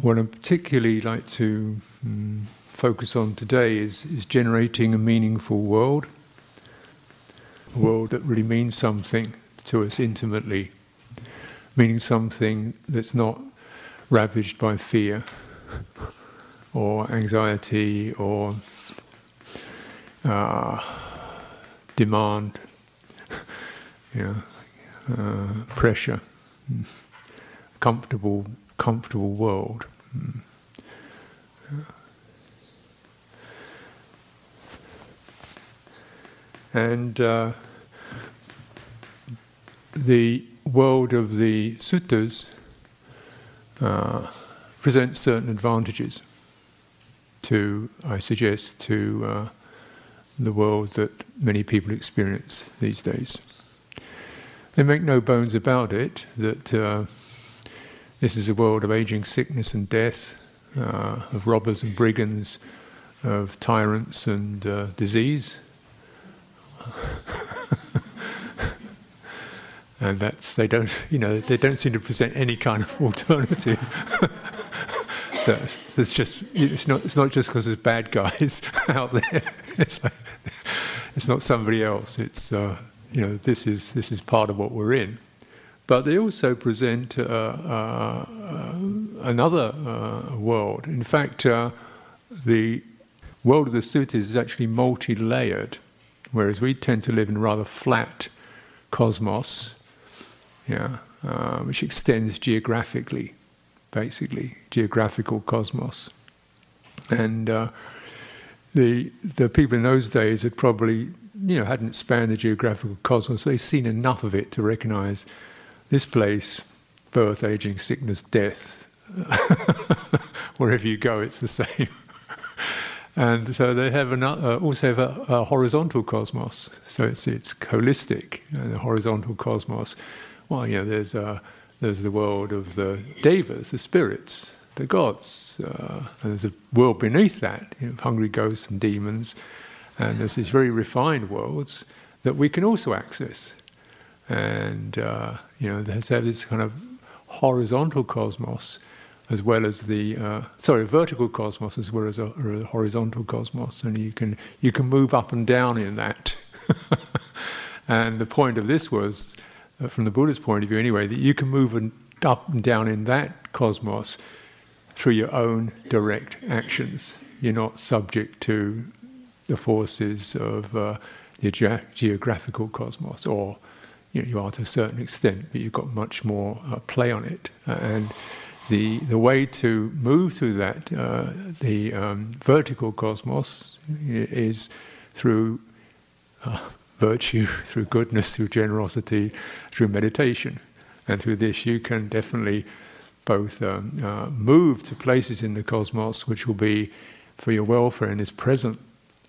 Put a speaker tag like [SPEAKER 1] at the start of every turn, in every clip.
[SPEAKER 1] what I particularly like to um, focus on today is, is generating a meaningful world, a world that really means something to us intimately, meaning something that's not ravaged by fear or anxiety or uh, demand, uh, pressure, comfortable, comfortable world. And uh, the world of the suttas uh, presents certain advantages to, I suggest, to uh, the world that many people experience these days. They make no bones about it that uh, this is a world of aging, sickness, and death, uh, of robbers and brigands, of tyrants and uh, disease. and that's they don't you know they don't seem to present any kind of alternative. That it's just it's not it's not just because there's bad guys out there. It's like it's not somebody else. It's uh, you know this is this is part of what we're in but they also present uh, uh, another uh, world in fact the world of the suttas is actually multi-layered whereas we tend to live in a rather flat cosmos yeah, uh, which extends geographically, basically geographical cosmos, and uh, the the people in those days had probably you know hadn't spanned the geographical cosmos. They'd seen enough of it to recognise this place, birth, aging, sickness, death. Wherever you go, it's the same. and so they have uh, also have a, a, horizontal cosmos. So it's it's holistic, uh, the horizontal cosmos well, you know, there's, uh, there's the world of the devas, the spirits, the gods, uh, and there's a world beneath that, you know, hungry ghosts and demons, and there's these very refined worlds that we can also access. And, uh, you know, there's this kind of horizontal cosmos as well as the uh, sorry vertical cosmos as well as a, a, horizontal cosmos and you can you can move up and down in that and the point of this was uh, from the Buddha's point of view anyway, that you can move up and down in that cosmos through your own direct actions. You're not subject to the forces of uh, the ge- geographical cosmos, or you, know, you, are to a certain extent, but you've got much more uh, play on it. Uh, and the the way to move through that, uh, the um, vertical cosmos, is through uh, virtue, through goodness, through generosity, through meditation. And through this, you can definitely both um, uh, move to places in the cosmos which will be for your welfare in this present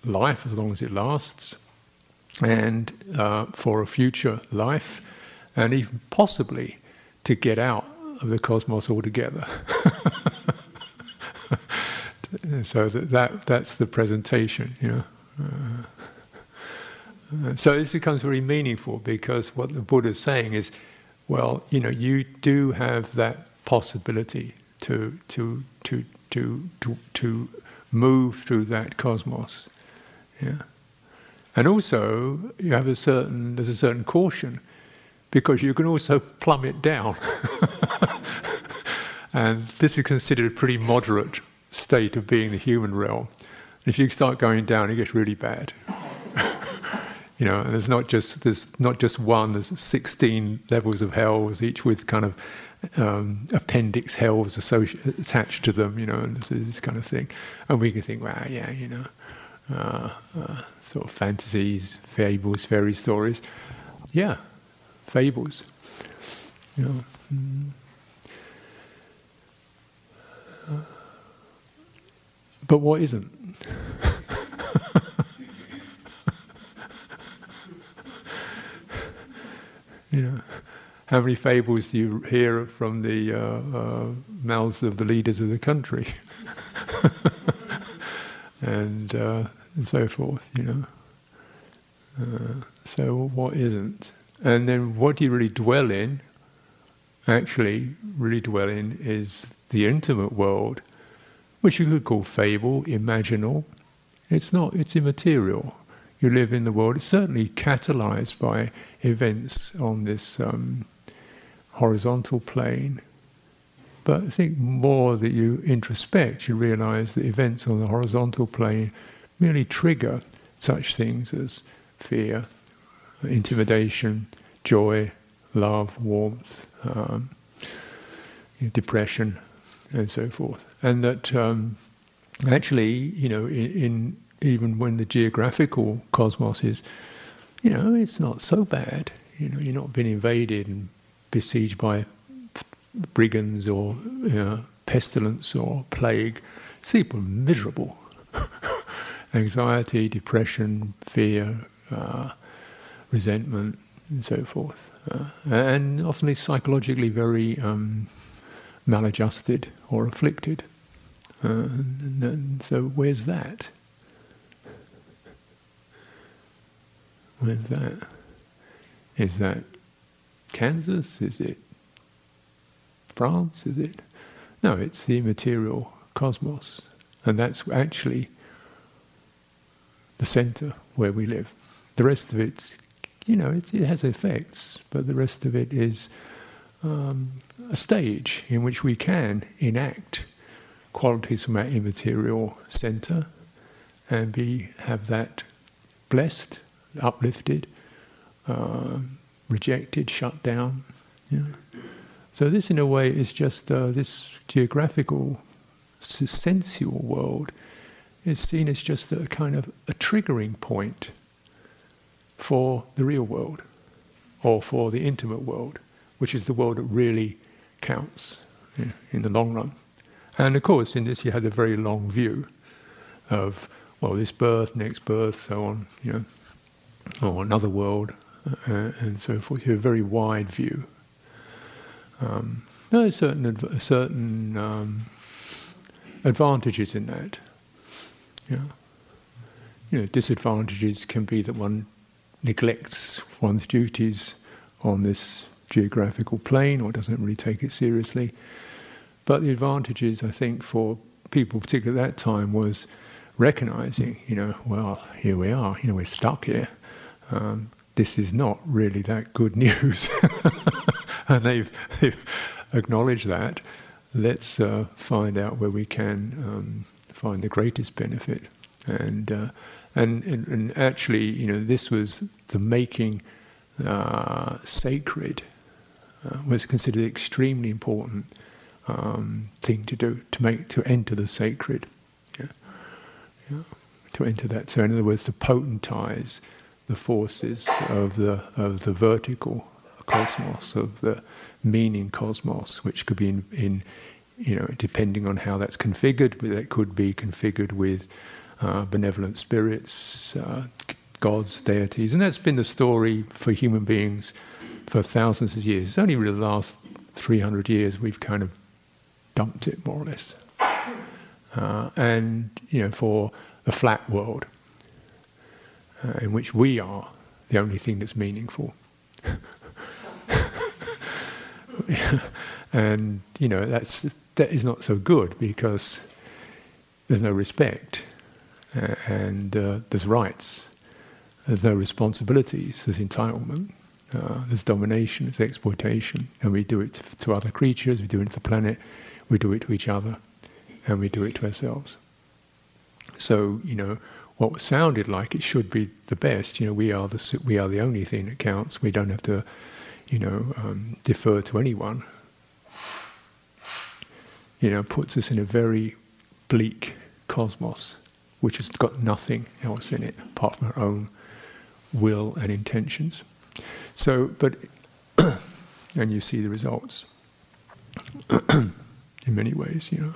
[SPEAKER 1] life, as long as it lasts, and uh, for a future life, and even possibly to get out of the cosmos altogether. so that, that that's the presentation, you know. Uh, so this becomes very meaningful because what the Buddha is saying is, well, you know, you do have that possibility to to to to to, to move through that cosmos, yeah. And also, you have a certain there's a certain caution because you can also plummet down, and this is considered a pretty moderate state of being the human realm. If you start going down, it gets really bad. You know, and there's not just there's not just one. There's 16 levels of hells, each with kind of um, appendix hells associated attached to them. You know, and this, this, kind of thing. And we can think, wow, yeah, you know, sort of fantasies, fables, fairy stories. Yeah, fables. You know. Mm. But what isn't? Know, how many fables do you hear from the uh, uh, mouths of the leaders of the country, and uh, and so forth? You know. Uh, so what isn't, and then what do you really dwell in? Actually, really dwell in is the intimate world, which you could call fable, imaginal. It's not, it's immaterial. You live in the world, it's certainly catalyzed by events on this um, horizontal plane. But I think more that you introspect, you realize that events on the horizontal plane merely trigger such things as fear, intimidation, joy, love, warmth, um, depression, and so forth. And that um, actually, you know, in, in, even when the geographical cosmos is, you know, it's not so bad. You know, you're not being invaded and besieged by brigands or you know, pestilence or plague. People miserable. Anxiety, depression, fear, uh, resentment, and so forth. Uh, and often they're psychologically very um, maladjusted or afflicted. Uh, and, and so, where's that? Where's that? Is that Kansas? Is it France? Is it? No, it's the immaterial cosmos. And that's actually the center where we live. The rest of it's, you know, it, it has effects, but the rest of it is um, a stage in which we can enact qualities from our immaterial center and be have that blessed, uplifted, uh, rejected, shut down. So this, in a way, is just uh, this geographical, sensual world is seen as just a kind of a triggering point for the real world or for the intimate world, which is the world that really counts yeah, in the long run. And of course, in this, you had a very long view of, well, this birth, next birth, so on, you know, or another world, uh, and so forth. You have a very wide view. Um, there are certain, adv- certain um, advantages in that. Yeah. You know, disadvantages can be that one neglects one's duties on this geographical plane or doesn't really take it seriously. But the advantages, I think, for people, particularly at that time, was recognizing, you know, well, here we are, you know, we're stuck here. Um, this is not really that good news. and they've, they've, acknowledged that. Let's uh, find out where we can um, find the greatest benefit. And, uh, and, and, and, actually, you know, this was the making uh, sacred uh, was considered extremely important um, thing to do to make to enter the sacred. Yeah. Yeah. To enter that. So, in other words, to potentize the forces of the of the vertical cosmos, of the meaning cosmos, which could be in, in you know, depending on how that's configured, but it could be configured with uh, benevolent spirits, uh, gods, deities, and that's been the story for human beings for thousands of years. It's only really the last 300 years we've kind of dumped it more or less. Uh, and, you know, for the flat world, uh, in which we are the only thing that's meaningful. and you know that's that is not so good because there's no respect uh, and uh, there's rights, there's no responsibilities, there's entitlement, uh, there's domination, there's exploitation, and we do it to other creatures, we do it to the planet, we do it to each other, and we do it to ourselves. So you know what sounded like it should be the best. You know, we are the we are the only thing that counts. We don't have to, you know, um, defer to anyone. You know, puts us in a very bleak cosmos, which has got nothing else in it apart from our own will and intentions. So, but and you see the results in many ways. You know.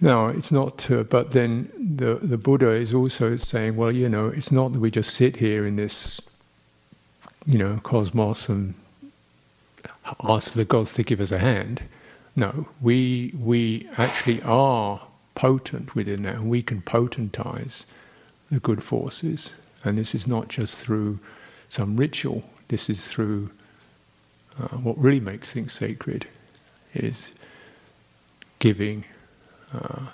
[SPEAKER 1] Now, it's not, uh, but then the, the Buddha is also saying, well, you know, it's not that we just sit here in this, you know, cosmos and ask for the gods to give us a hand. No, we, we actually are potent within that, and we can potentize the good forces. And this is not just through some ritual, this is through uh, what really makes things sacred, is giving, uh,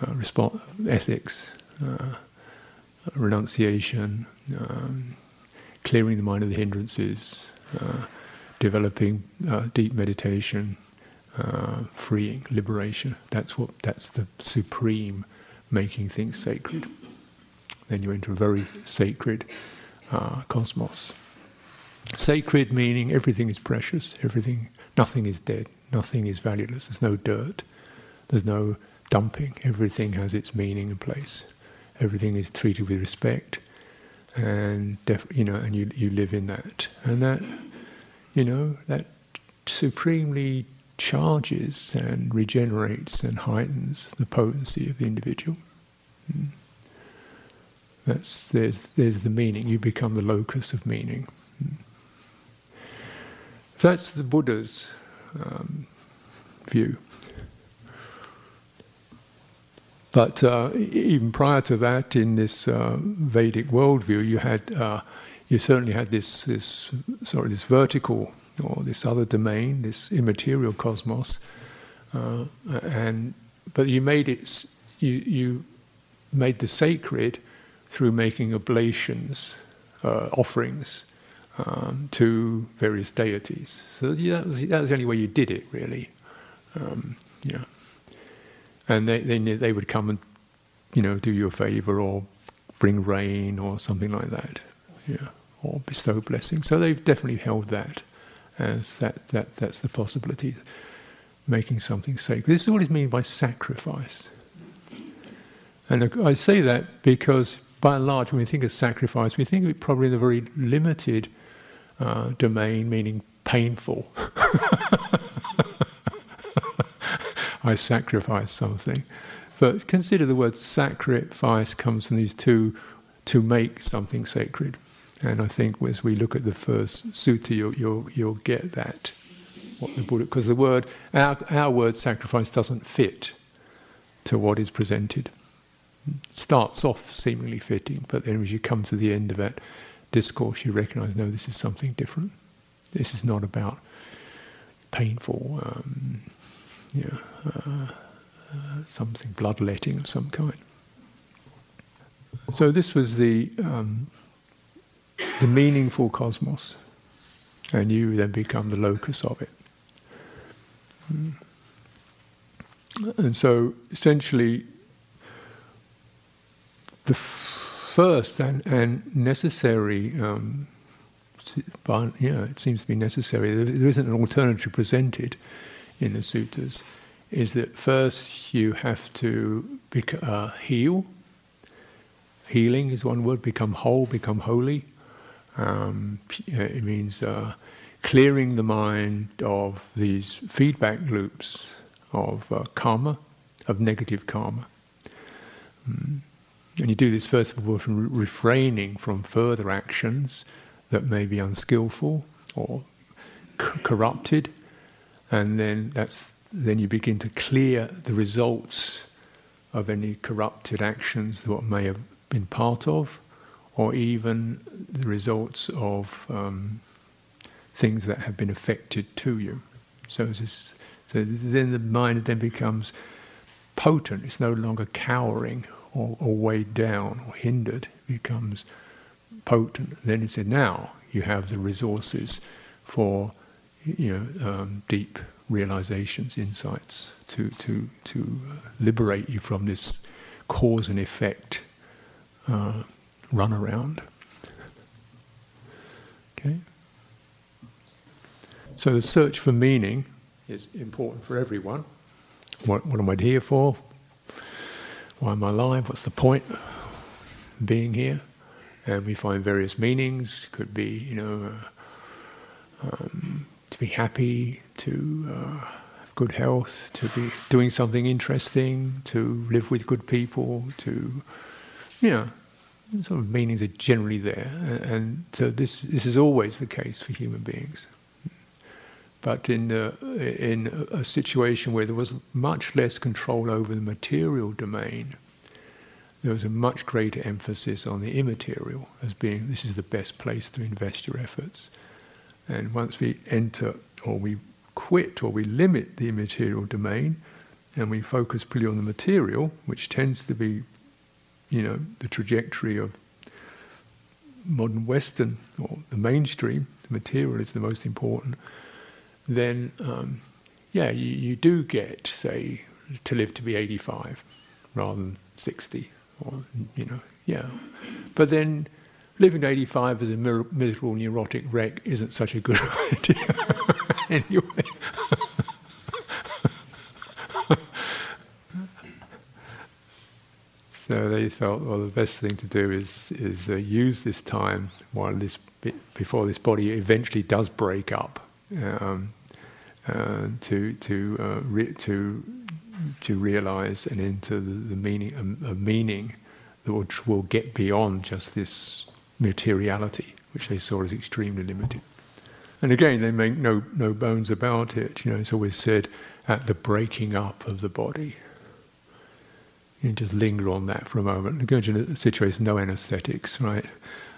[SPEAKER 1] uh, response, ethics, uh, renunciation, um, clearing the mind of the hindrances, uh, developing uh, deep meditation, uh, freeing, liberation. That's what. That's the supreme making things sacred. Then you enter a very sacred uh, cosmos. Sacred meaning everything is precious, everything, nothing is dead, nothing is valueless. There's no dirt, there's no dumping. Everything has its meaning and place. Everything is treated with respect, and def- you know, and you you live in that, and that, you know, that supremely charges and regenerates and heightens the potency of the individual. Mm. That's there's there's the meaning. You become the locus of meaning. Mm. That's the Buddha's um, view. But uh, even prior to that, in this uh, Vedic worldview, you had uh, you certainly had this this sorry this vertical or this other domain, this immaterial cosmos, uh, and but you made it you you made the sacred through making oblations, uh, offerings um, to various deities. So yeah, that was, that was the only way you did it, really. Um, yeah and they, they they would come and you know do you a favor or bring rain or something like that, yeah, or bestow blessings. So they've definitely held that as that that that's the possibility, making something sacred. This is what is mean by sacrifice. And I say that because, by and large, when we think of sacrifice, we think of it probably in a very limited uh, domain, meaning painful. I sacrifice something. But consider the word sacrifice comes from these two to make something sacred. And I think as we look at the first sutta, you'll, you'll, you'll get that. What the Buddha, because the word, our, our word sacrifice doesn't fit to what is presented. Starts off seemingly fitting, but then as you come to the end of that discourse, you recognize, no, this is something different. This is not about painful um, you know, uh, uh, something bloodletting of some kind. So this was the um, the meaningful cosmos, and you then become the locus of it. Mm. And so, essentially, the f- first and, and necessary, um, you it seems to be necessary. There isn't an alternative presented in the suttas is that first you have to bec- uh, heal. Healing is one word, become whole, become holy. Um, it means uh, clearing the mind of these feedback loops of uh, karma, of negative karma. Mm. And you do this first of all from re- refraining from further actions that may be unskillful or c- corrupted and then that's then you begin to clear the results of any corrupted actions that may have been part of, or even the results of um, things that have been affected to you. So, so then the mind then becomes potent. It's no longer cowering or, or weighed down or hindered. It becomes potent. Then he said, now you have the resources for you know, um, deep realizations, insights, to, to, to liberate you from this cause and effect uh, run around. Okay? So the search for meaning is important for everyone. What, what am I here for? Why am I alive? What's the point of being here? And we find various meanings. Could be, you know, uh, um, be happy, to uh, have good health, to be doing something interesting, to live with good people, to, you know, sort of meanings are generally there. And so this, this is always the case for human beings. But in, the, in a situation where there was much less control over the material domain, there was a much greater emphasis on the immaterial as being this is the best place to invest your efforts. And once we enter, or we quit or we limit the immaterial domain and we focus purely on the material, which tends to be, you know, the trajectory of modern Western or the mainstream, the material is the most important, then um, yeah, you, you do get, say, to live to be 85 rather than 60 or, you know, yeah. But then living to 85 as a miserable neurotic wreck isn't such a good idea anyway. so they thought, well, the best thing to do is is uh, use this time while this before this body eventually does break up, um, uh, to to uh, re- to to realize and enter the, the meaning a, a meaning which will get beyond just this materiality, which they saw as extremely limited. And again, they make no, no bones about it. You know, it's always said at the breaking up of the body. You just linger on that for a moment. Imagine a situation, no anesthetics, right?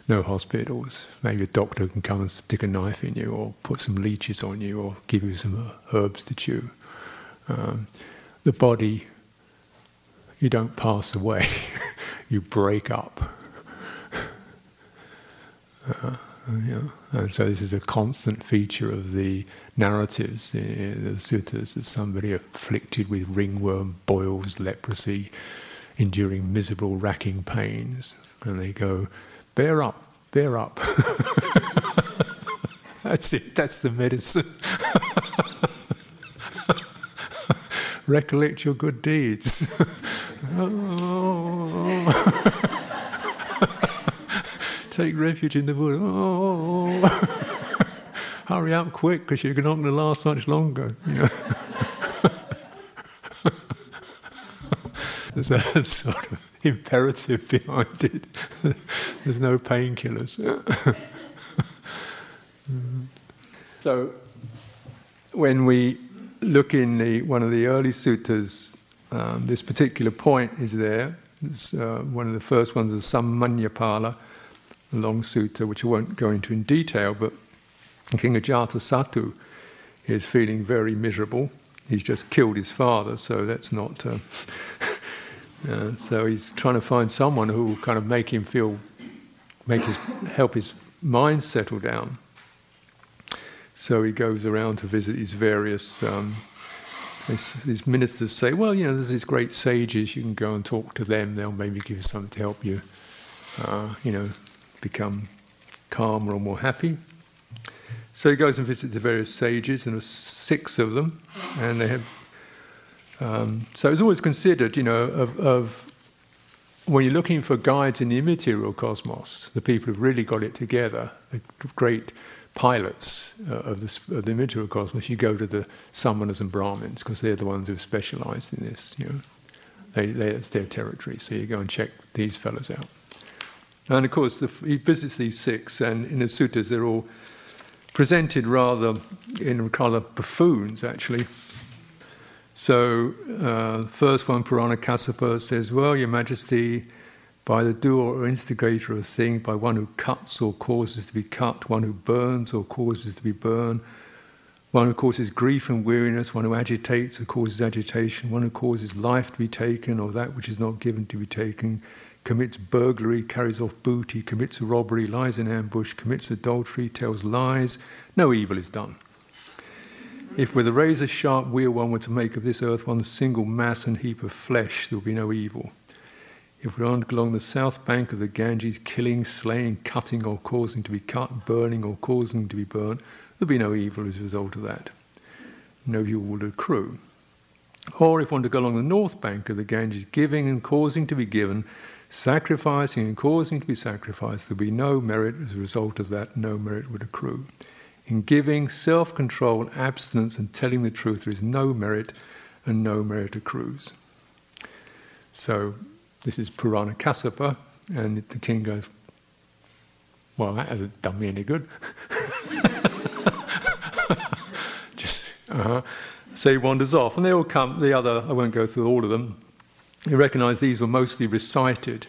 [SPEAKER 1] No hospitals. Maybe a doctor can come and stick a knife in you, or put some leeches on you, or give you some herbs to chew. Um, the body, you don't pass away, you break up. Uh, yeah. And so this is a constant feature of the narratives in the suttas as somebody afflicted with ringworm, boils, leprosy, enduring miserable, racking pains. And they go, bear up, bear up. that's it, that's the medicine. Recollect your good deeds. oh take refuge in the wood. Oh, hurry up quick because you're not going to last much longer. You know? There's a sort of imperative behind it. There's no painkillers. so, when we look in the, one of the early suttas, um, this particular point is there. Uh, one of the first ones is Samaññaphala long sutta, which I won't go into in detail, but King Ajatasattu is feeling very miserable. He's just killed his father, so that's not. Uh, uh, so he's trying to find someone who will kind of make him feel, make his help his mind settle down. So he goes around to visit these various. Um, these ministers say, well, you know, there's these great sages. You can go and talk to them. They'll maybe give you something to help you. Uh, you know, become calmer or more happy. So he goes and visits the various sages, and there's six of them, and they have. Um, so it's always considered, you know, of, of, when you're looking for guides in the immaterial cosmos, the people who've really got it together, the great pilots uh, of, the, of, the, immaterial cosmos, you go to the samanas and brahmins because they're the ones who've specialized in this. You know, they, they, it's their territory. So you go and check these fellows out. And of course, the, he visits these six, and in the suttas, they're all presented rather in of buffoons, actually. So, uh, first one, Purana Kassapa says, Well, Your Majesty, by the doer or instigator of thing, by one who cuts or causes to be cut, one who burns or causes to be burned, one who causes grief and weariness, one who agitates or causes agitation, one who causes life to be taken or that which is not given to be taken, commits burglary, carries off booty, commits a robbery, lies in ambush, commits adultery, tells lies, no evil is done. If with a razor sharp wheel one were to make of this earth one single mass and heap of flesh, there would be no evil. If we went along the south bank of the Ganges, killing, slaying, cutting, or causing to be cut, burning, or causing to be burnt, there'd be no evil as a result of that. No evil would accrue. Or if one to go along the north bank of the Ganges, giving and causing to be given, sacrificing and causing to be sacrificed, there'll be no merit as a result of that, no merit would accrue. In giving, self control, abstinence, and telling the truth, there is no merit and no merit accrues. So, this is Purana Kassapa, and the king goes, Well, that hasn't done me any good. Just, uh-huh. So he wanders off, and they all come, the other, I won't go through all of them, you recognize these were mostly recited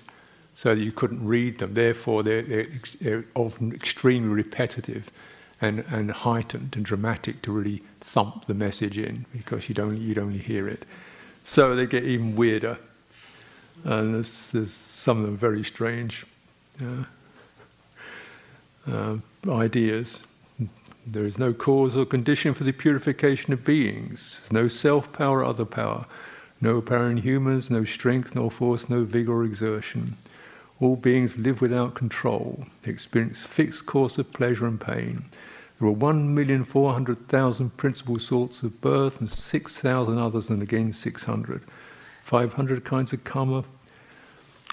[SPEAKER 1] so that you couldn't read them. Therefore, they're, they're, they're often extremely repetitive and, and heightened and dramatic to really thump the message in because you'd only, you'd only hear it. So they get even weirder. And there's, there's some of them very strange uh, uh, ideas. There is no cause or condition for the purification of beings. There's no self power other power. No in humans, no strength, nor force, no vigor or exertion. All beings live without control. They experience fixed course of pleasure and pain. There are 1,400,000 principal sorts of birth and 6,000 others, and again 600. 500 kinds of karma,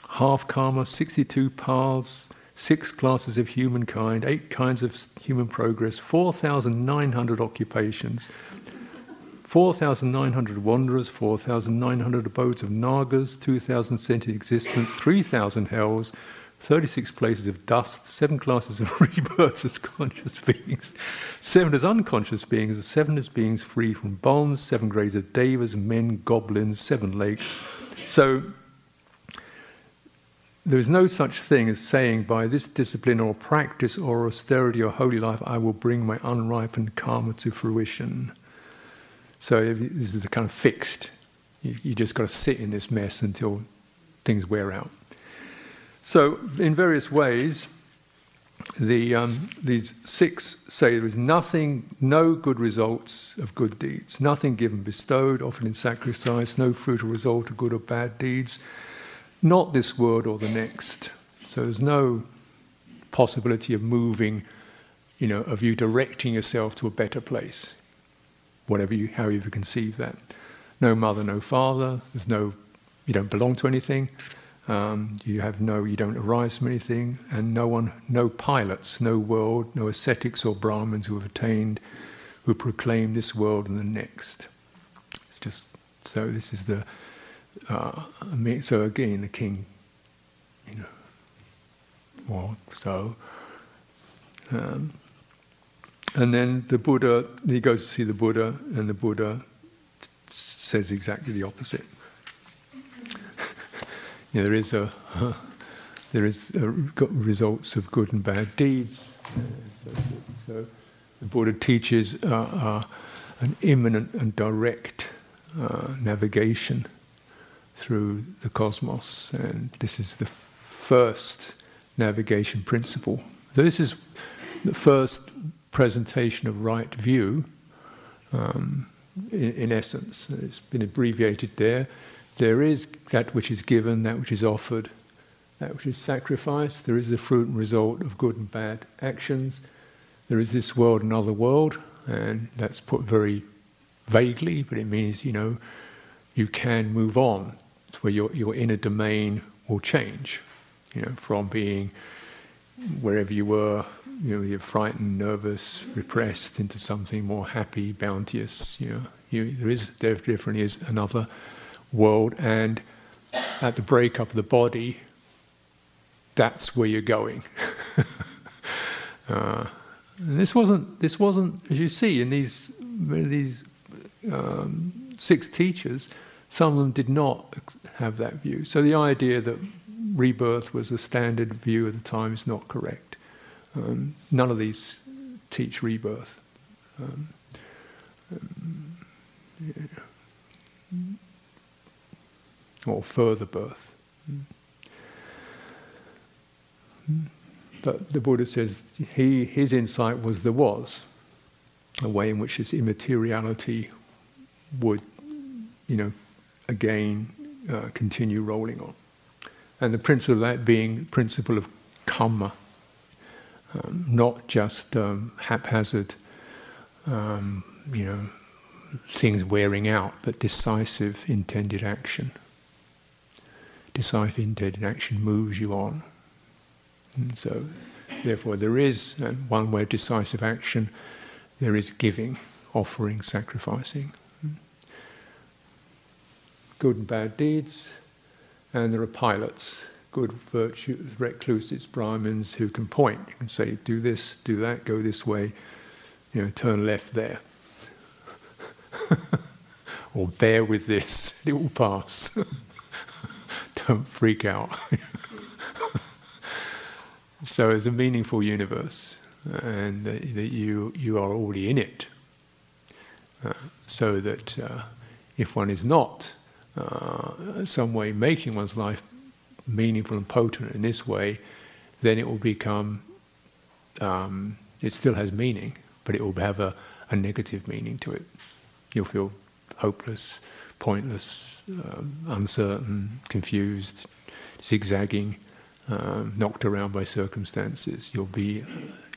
[SPEAKER 1] half karma, 62 paths, six classes of humankind, eight kinds of human progress, 4,900 occupations, 4,900 wanderers, 4,900 abodes of nagas, 2,000 sentient existence, 3,000 hells, 36 places of dust, seven classes of rebirths as conscious beings, seven as unconscious beings, seven as beings free from bonds, seven grades of devas, men, goblins, seven lakes. So there is no such thing as saying, by this discipline or practice or austerity or holy life, I will bring my unripened karma to fruition. So this is kind of fixed. You, you just got to sit in this mess until things wear out. So, in various ways, the, um, these six say there is nothing, no good results of good deeds, nothing given bestowed, often in sacrifice, no fruit or result of good or bad deeds not this world or the next. So there's no possibility of moving, you know, of you directing yourself to a better place, whatever you, however you conceive that. No mother, no father. There's no, you don't belong to anything. Um, you have no, you don't arise from anything, and no one, no pilots, no world, no ascetics or Brahmins who have attained, who proclaim this world and the next. It's just so. This is the uh, so again, the king, you know, well, so. Um, and then the Buddha, he goes to see the Buddha, and the Buddha says exactly the opposite. you know, there is a, uh, there is a, results of good and bad deeds. So, so, the Buddha teaches uh, uh, an immanent and direct uh, navigation through the cosmos, and this is the first navigation principle. So, this is the first presentation of right view, um, in, in, essence. It's been abbreviated there. There is that which is given, that which is offered, that which is sacrificed. There is the fruit and result of good and bad actions. There is this world and other world, and that's put very vaguely, but it means, you know, you can move on where your, your inner domain will change, you know, from being wherever you were, you know, you're frightened, nervous, repressed, into something more happy, bounteous. You know, you, there is there definitely is another world, and at the breakup of the body, that's where you're going. uh, this wasn't this wasn't as you see in these these um, six teachers. Some of them did not have that view. So the idea that rebirth was a standard view at the time is not correct. Um, none of these teach rebirth. Um, um, yeah. Or further birth. But the Buddha says he, his insight was there was a way in which this immateriality would, you know, again uh, continue rolling on. And the principle of that being principle of karma, um, not just um, haphazard, um, you know, things wearing out, but decisive intended action. Decisive intended action moves you on. And so, therefore, there is uh, one way of decisive action, there is giving, offering, sacrificing good and bad deeds, and there are pilots, good virtues, recluses, Brahmins who can point and say, do this, do that, go this way, you know, turn left there. or bear with this, it will pass. Don't freak out. so it's a meaningful universe. and that, that you you are already in it. Uh, so that uh, if one is not uh, some way making one's life meaningful and potent in this way, then it will become. Um, it still has meaning, but it will have a, a negative meaning to it. You'll feel hopeless, pointless, um, uncertain, confused, zigzagging, um, knocked around by circumstances. You'll be,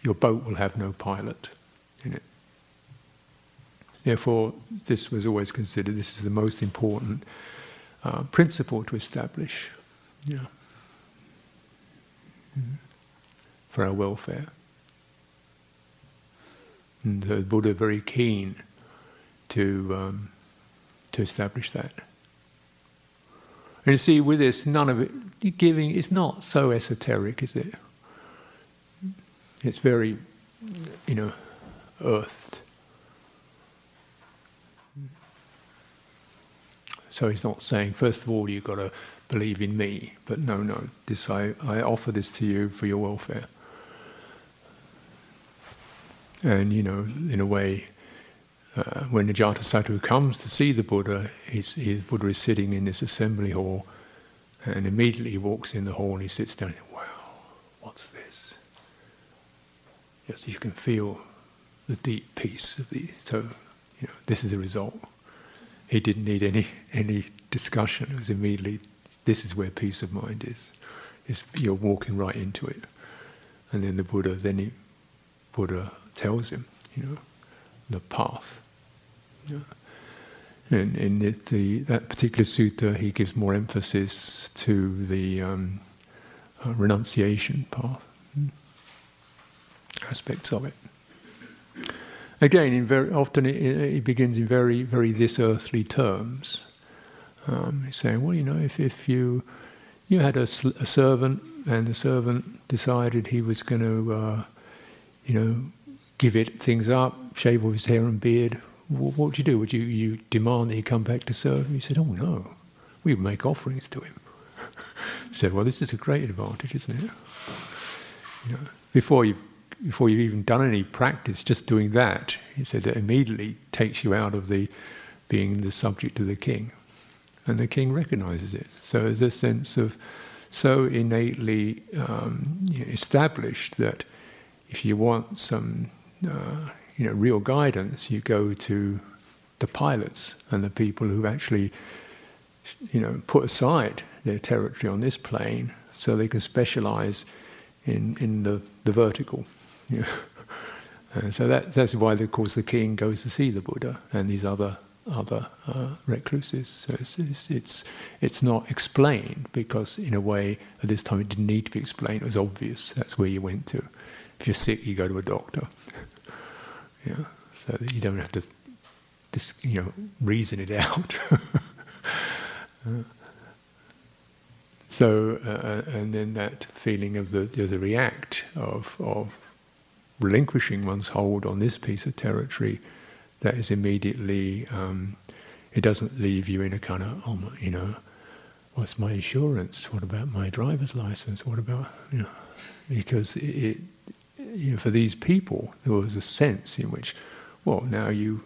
[SPEAKER 1] your boat will have no pilot in it. Therefore, this was always considered this is the most important uh, principle to establish yeah. Mm. for our welfare. And the Buddha very keen to um, to establish that. And you see, with this, none of it giving is not so esoteric, is it? It's very, you know, earthed. So he's not saying, first of all, you've got to believe in me, but no, no, this I, I offer this to you for your welfare. And, you know, in a way, uh, when the Ajatasattu comes to see the Buddha, he's, he, Buddha is sitting in this assembly hall, and immediately he walks in the hall and he sits down. And, wow, what's this? Just you can feel the deep peace of the. So, you know, this is the result. He didn't need any any discussion. It was immediately. This is where peace of mind is. Is you're walking right into it, and then the Buddha. Then he, Buddha tells him, you know, the path. Yeah. And in the, that particular sutta, he gives more emphasis to the um, uh, renunciation path, hmm, aspects of it. Again, very, often it, it, begins in very, very this earthly terms. Um, he's saying, well, you know, if, if you you had a, a servant and the servant decided he was going to, uh, you know, give it things up, shave off his hair and beard, what would you do? Would you, you demand that he come back to serve? He said, Oh no, we would make offerings to him. he said, Well, this is a great advantage, isn't it? You know, before you've before you've even done any practice, just doing that, he said that immediately takes you out of the being the subject of the king. And the king recognizes it. So there's a sense of so innately um, established that if you want some uh, you know, real guidance, you go to the pilots and the people who actually, you know, put aside their territory on this plane so they can specialize in, in the, the vertical. You. Uh, so that, that's why, of course, the king goes to see the Buddha and these other other uh, recluses. So it's, it's, it's, it's, not explained because, in a way, at this time it didn't need to be explained. It was obvious. That's where you went to. If you're sick, you go to a doctor. Yeah, so you don't have to, you know, reason it out. uh, so, uh, and then that feeling of the, the react of, of relinquishing one's hold on this piece of territory, that is immediately, um, it doesn't leave you in a kind of, oh, you know, what's my insurance? What about my driver's license? What about, you know, because it, it you know, for these people, there was a sense in which, well, now you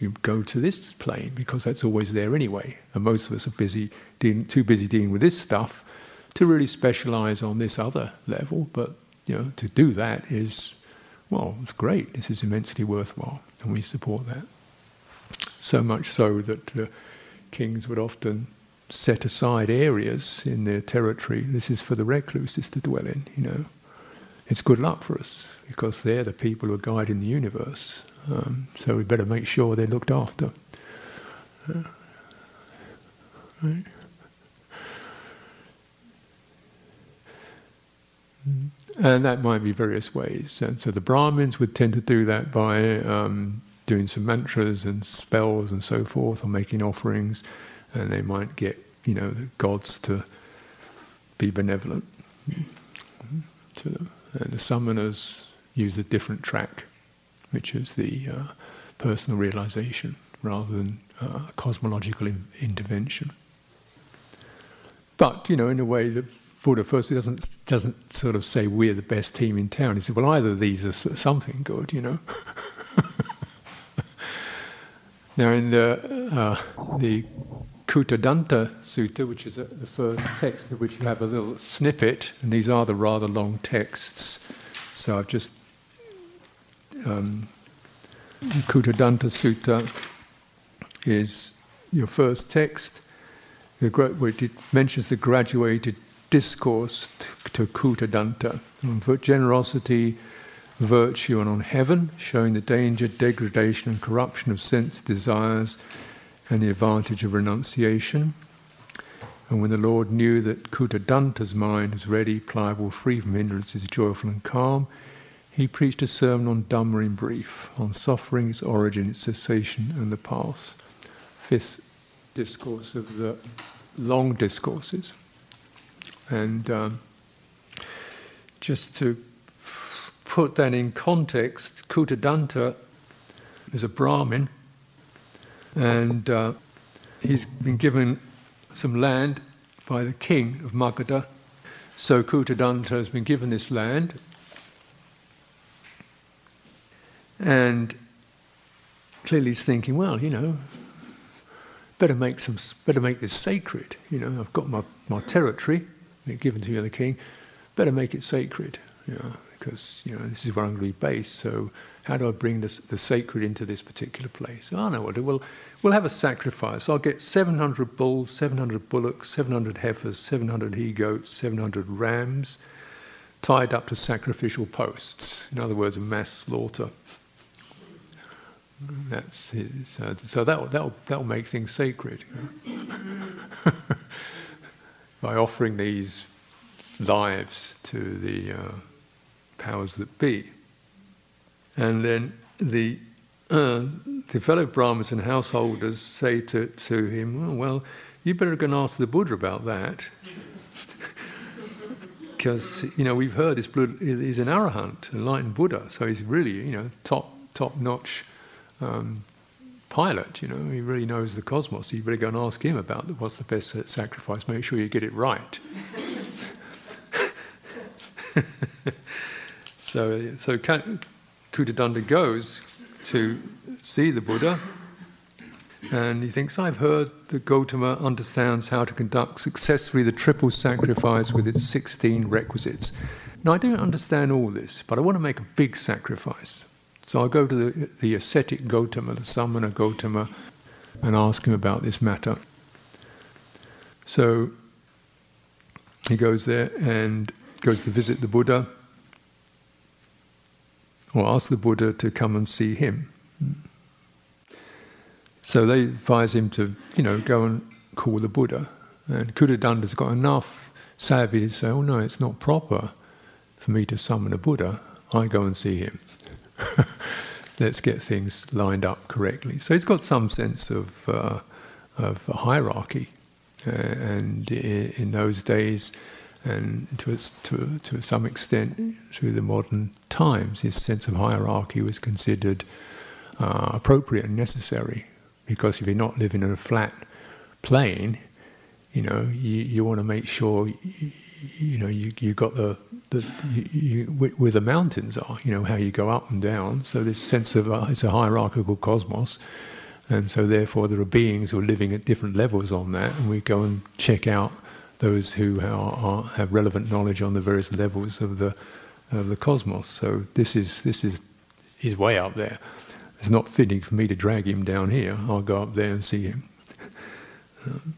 [SPEAKER 1] you go to this plane because that's always there anyway, and most of us are busy dealing, too busy dealing with this stuff to really specialize on this other level. But you know, to do that is, well, it's great. This is immensely worthwhile, and we support that. So much so that the kings would often set aside areas in their territory. This is for the recluses to dwell in, you know it's good luck for us because they're the people who are guiding the universe. Um, so we better make sure they're looked after. Uh, right? And that might be various ways. And so the Brahmins would tend to do that by um, doing some mantras and spells and so forth, or making offerings, and they might get, you know, the gods to be benevolent to them. And the samanas use a different track, which is the uh, personal realization rather than uh, cosmological in- intervention. But, you know, in a way that Buddha first doesn't doesn't sort of say we're the best team in town. He said, well, either of these are something good, you know. now, in the uh, the Kutadanta Sutta, which is a, the first text of which you have a little snippet, and these are the rather long texts. So I've just um, Kutadanta Sutta is your first text, the, which mentions the graduated discourse to, Kutadanta on generosity, virtue, and on heaven, showing the danger, degradation, and corruption of sense desires and the advantage of renunciation. And when the Lord knew that Kutadanta's mind was ready, pliable, free from hindrances, joyful and calm, he preached a sermon on Dhamma in brief, on suffering, its origin, its cessation, and the past. Fifth discourse of the long discourses. And um, just to put that in context, Kutadanta is a Brahmin and uh, he's been given some land by the king of Magadha. So Kutadanta has been given this land, and clearly he's thinking, well, you know, better make some, better make this sacred. You know, I've got my, my territory given to you the king, better make it sacred. You know, because you know this is where I'm going to be based. So how do I bring this, the sacred into this particular place? Oh, I know what to do. Well, we'll have a sacrifice. I'll get 700 bulls, 700 bullocks, 700 heifers, 700 he goats, 700 rams, tied up to sacrificial posts. In other words, a mass slaughter. That's his, uh, so that that'll that'll make things sacred by offering these lives to the uh, powers that be. And then the uh, the fellow Brahmins and householders say to, to him, oh, Well, you better go and ask the Buddha about that. Because, you know, we've heard this Buddha, he's an arahant, enlightened Buddha, so he's really, you know, top, top notch um, pilot, you know, he really knows the cosmos. You better go and ask him about what's the best sacrifice, make sure you get it right. so, so Kutadanta goes to see the Buddha, and he thinks, I've heard that Gautama understands how to conduct successfully the triple sacrifice with its 16 requisites. Now, I don't understand all this, but I want to make a big sacrifice. So I'll go to the, the ascetic Gotama, the samana Gotama, and ask him about this matter. So he goes there and goes to visit the Buddha or ask the Buddha to come and see him. So they advise him to, you know, go and call the Buddha. And Kutadanta's got enough savvy to say, oh no, it's not proper for me to summon a Buddha. I go and see him. Let's get things lined up correctly. So he's got some sense of, uh, of hierarchy. Uh, and in those days, and to, to, to some extent through the modern times, his sense of hierarchy was considered uh, appropriate and necessary. Because if you're not living in a flat plane, you know, you, you want to make sure, you, you know, you, you got the, you, where the mountains are, you know, how you go up and down. So this sense of, uh, it's a hierarchical cosmos. And so therefore there are beings who are living at different levels on that, and we go and check out those who are, are, have relevant knowledge on the various levels of the of the cosmos. So this is this is he's way up there. It's not fitting for me to drag him down here. I'll go up there and see him. Um,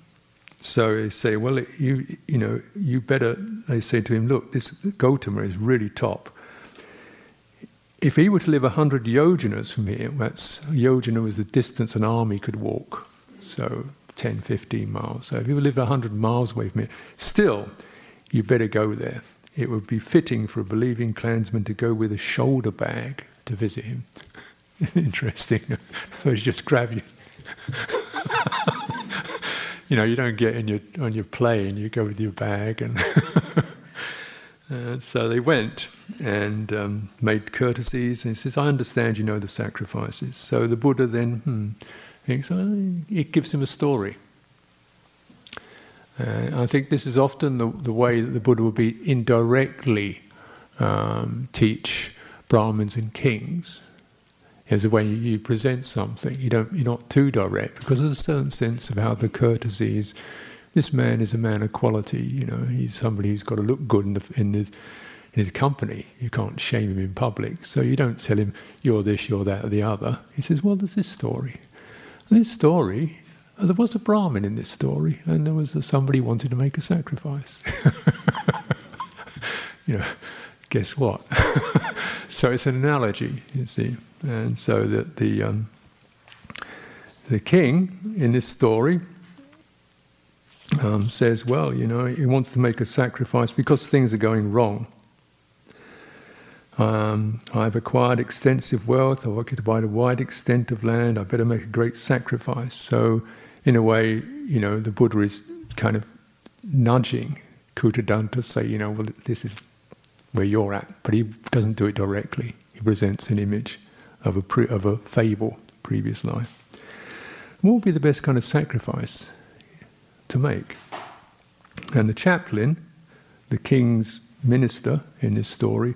[SPEAKER 1] so they say, well, you you know, you better. They say to him, look, this Gautama is really top. If he were to live hundred yojanas from here, that's yojana was the distance an army could walk. So 10, 15 miles. So if he you live 100 miles away from it, still, you better go there. It would be fitting for a believing clansman to go with a shoulder bag to visit him. Interesting. so he just grab you. you know, you don't get in your on your plane. You go with your bag, and, and so they went and um, made courtesies. And he says, "I understand you know the sacrifices." So the Buddha then. Hmm, so it gives him a story. And I think this is often the, the way that the Buddha will be indirectly um, teach Brahmins and kings. Is the way you present something. You don't. You're not too direct because there's a certain sense of how the courtesy is. This man is a man of quality. You know, he's somebody who's got to look good in the in the in his company. You can't shame him in public. So you don't tell him, you're this, you're that, or the other. He says, well, there's this story. And this story, uh, there was a Brahmin in this story, and there was a, somebody wanted to make a sacrifice. you know, guess what? so it's an analogy, you see. And so that the, um, the king in this story um, says, well, you know, he wants to make a sacrifice because things are going wrong. Um, I've acquired extensive wealth, I've occupied a wide extent of land, I better make a great sacrifice. So, in a way, you know, the Buddha is kind of nudging Kutadanta to say, you know, well, this is where you're at, but he doesn't do it directly. He presents an image of a, pre- of a fable, previous life. What would be the best kind of sacrifice to make? And the chaplain, the king's minister in this story,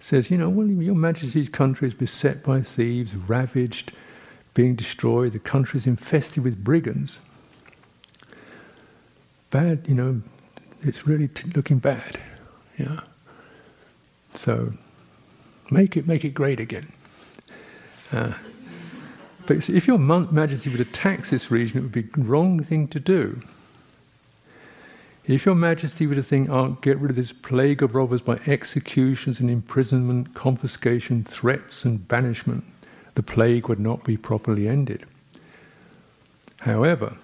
[SPEAKER 1] says, you know, well, your Majesty's country is beset by thieves, ravaged, being destroyed. The country is infested with brigands. Bad, you know, it's really t- looking bad. Yeah. So, make it make it great again. Uh, but if your Majesty would tax this region, it would be the wrong thing to do. If your majesty were to think, oh, get rid of this plague of robbers by executions and imprisonment, confiscation, threats and banishment, the plague would not be properly ended. However,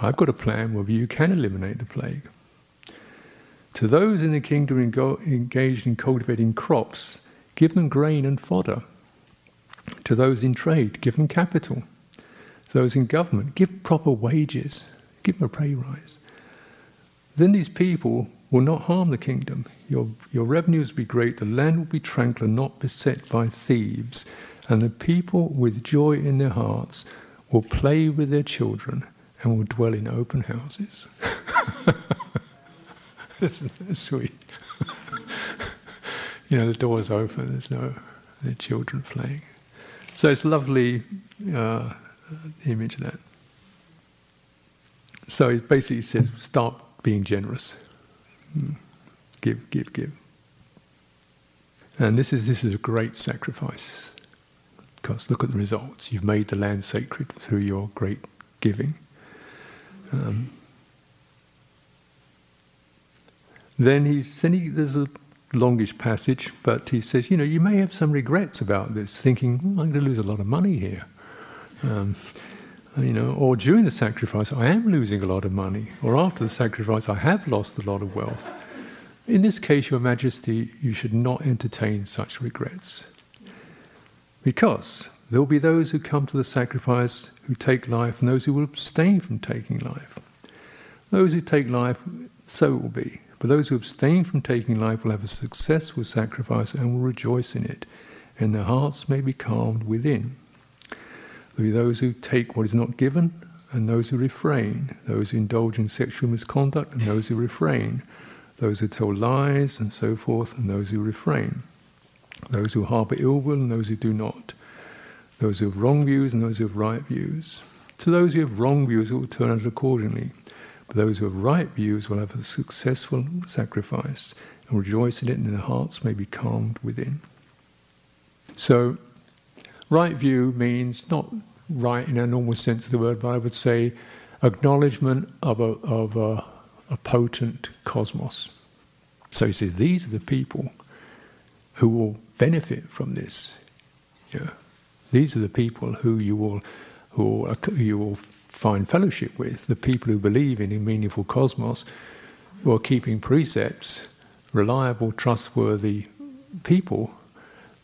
[SPEAKER 1] I've got a plan where you can eliminate the plague. To those in the kingdom engaged in cultivating crops, give them grain and fodder. To those in trade, give them capital. Those in government, give proper wages, give them a pay rise then these people will not harm the kingdom. Your, your revenues will be great, the land will be tranquil and not beset by thieves, and the people with joy in their hearts will play with their children and will dwell in open houses. Isn't that sweet? you know, the door's open, there's no the children playing. So it's a lovely uh, image of that. So it basically says, start being generous. Hmm. Give, give, give. And this is, this is a great sacrifice. Because look at the results. You've made the land sacred through your great giving. Um, then he's, he, there's a longish passage, but he says, you know, you may have some regrets about this, thinking, oh, I'm going to lose a lot of money here. Um, you know, or during the sacrifice, I am losing a lot of money, or after the sacrifice, I have lost a lot of wealth. In this case, Your Majesty, you should not entertain such regrets. Because there will be those who come to the sacrifice who take life, and those who will abstain from taking life. Those who take life, so it will be. But those who abstain from taking life will have a successful sacrifice and will rejoice in it, and their hearts may be calmed within. There will be those who take what is not given and those who refrain, those who indulge in sexual misconduct and those who refrain, those who tell lies and so forth and those who refrain, those who harbour ill will and those who do not, those who have wrong views and those who have right views. To those who have wrong views, it will turn out accordingly. But those who have right views will have a successful sacrifice and rejoice in it, and their hearts may be calmed within. So, Right view means not right in a normal sense of the word, but I would say acknowledgement of a, of a, a potent cosmos. So he says, these are the people who will benefit from this. Yeah. These are the people who you will, who you will find fellowship with, the people who believe in a meaningful cosmos, who are keeping precepts, reliable, trustworthy people.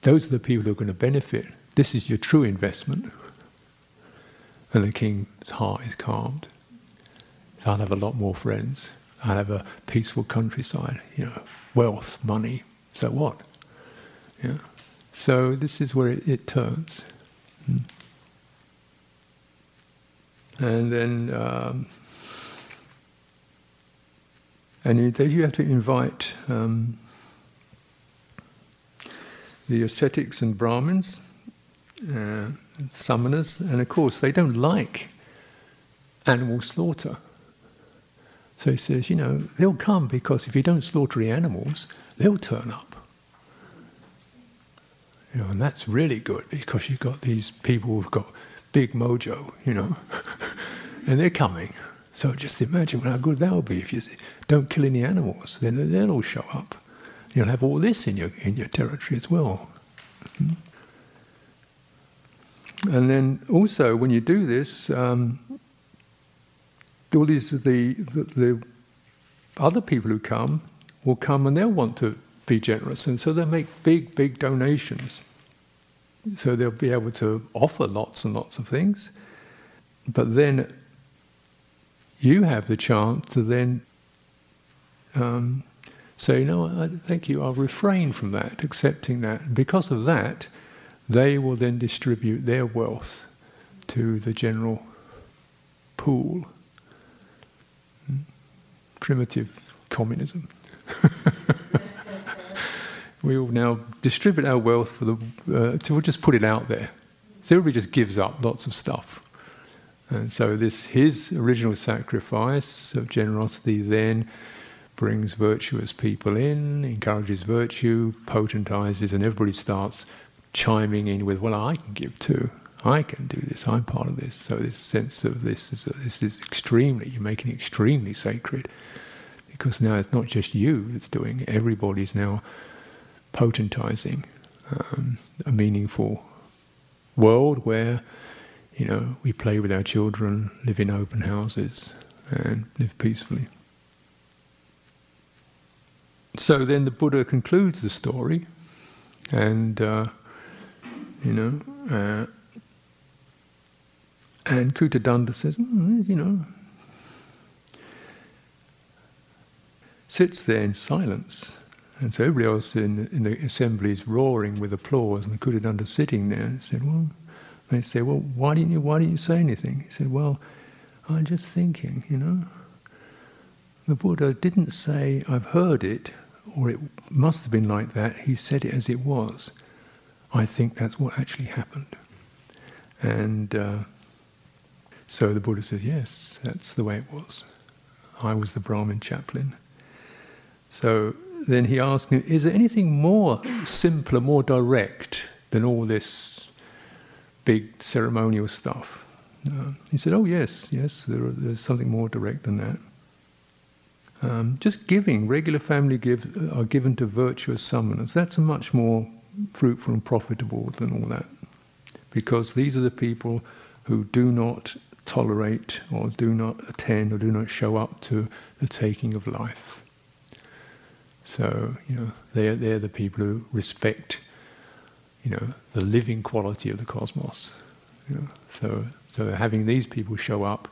[SPEAKER 1] Those are the people who are going to benefit this is your true investment. And the king's heart is calmed. I'll have a lot more friends. I'll have a peaceful countryside, you know, wealth, money. So what? Yeah. So this is where it, it turns. Hmm. And then um, and then you have to invite um, the ascetics and Brahmins, uh, samanas, and of course they don't like animal slaughter. So he says, you know, they'll come because if you don't slaughter the animals, they'll turn up. You know, and that's really good because you've got these people who've got big mojo, you know, and they're coming. So just imagine how good that will be if you don't kill any animals. Then they'll all show up. You'll have all this in your in your territory as well. Hmm? And then also when you do this, um, all these the, the, the other people who come will come and they'll want to be generous, and so they'll make big, big donations. So they'll be able to offer lots and lots of things, but then you have the chance to then um, say, "No, I, thank you. I'll refrain from that, accepting that." Because of that, they will then distribute their wealth to the general pool. Primitive communism. we will now distribute our wealth for the. Uh, we'll just put it out there. So everybody just gives up lots of stuff. And so this his original sacrifice of generosity then brings virtuous people in, encourages virtue, potentizes, and everybody starts chiming in with, "Well, I can give too. I can do this. I'm part of this." So this sense of this is this is extremely you're making it extremely sacred because now it's not just you that's doing it. Everybody's now potentizing um, a meaningful world where you know we play with our children, live in open houses, and live peacefully. So then the Buddha concludes the story, and uh, you know, uh, and Kutadanta says, mm, you know, sits there in silence and so everybody else in, in the assembly is roaring with applause, and Kutadanta sitting there and said, Well, they say, Well, why didn't you why didn't you say anything? He said, Well, I'm just thinking, you know. The Buddha didn't say, I've heard it, or it must have been like that. He said it as it was. I think that's what actually happened. And uh, so the Buddha says, Yes, that's the way it was. I was the Brahmin chaplain. So then he asked him, Is there anything more simpler, more direct than all this big ceremonial stuff? Uh, he said, Oh, yes, yes, there, there's something more direct than that. Um, just giving, regular family give, are given to virtuous samanas. That's much more fruitful and profitable than all that. Because these are the people who do not tolerate or do not attend or do not show up to the taking of life. So, you know, they're, they're the people who respect, you know, the living quality of the cosmos. You know? So, so having these people show up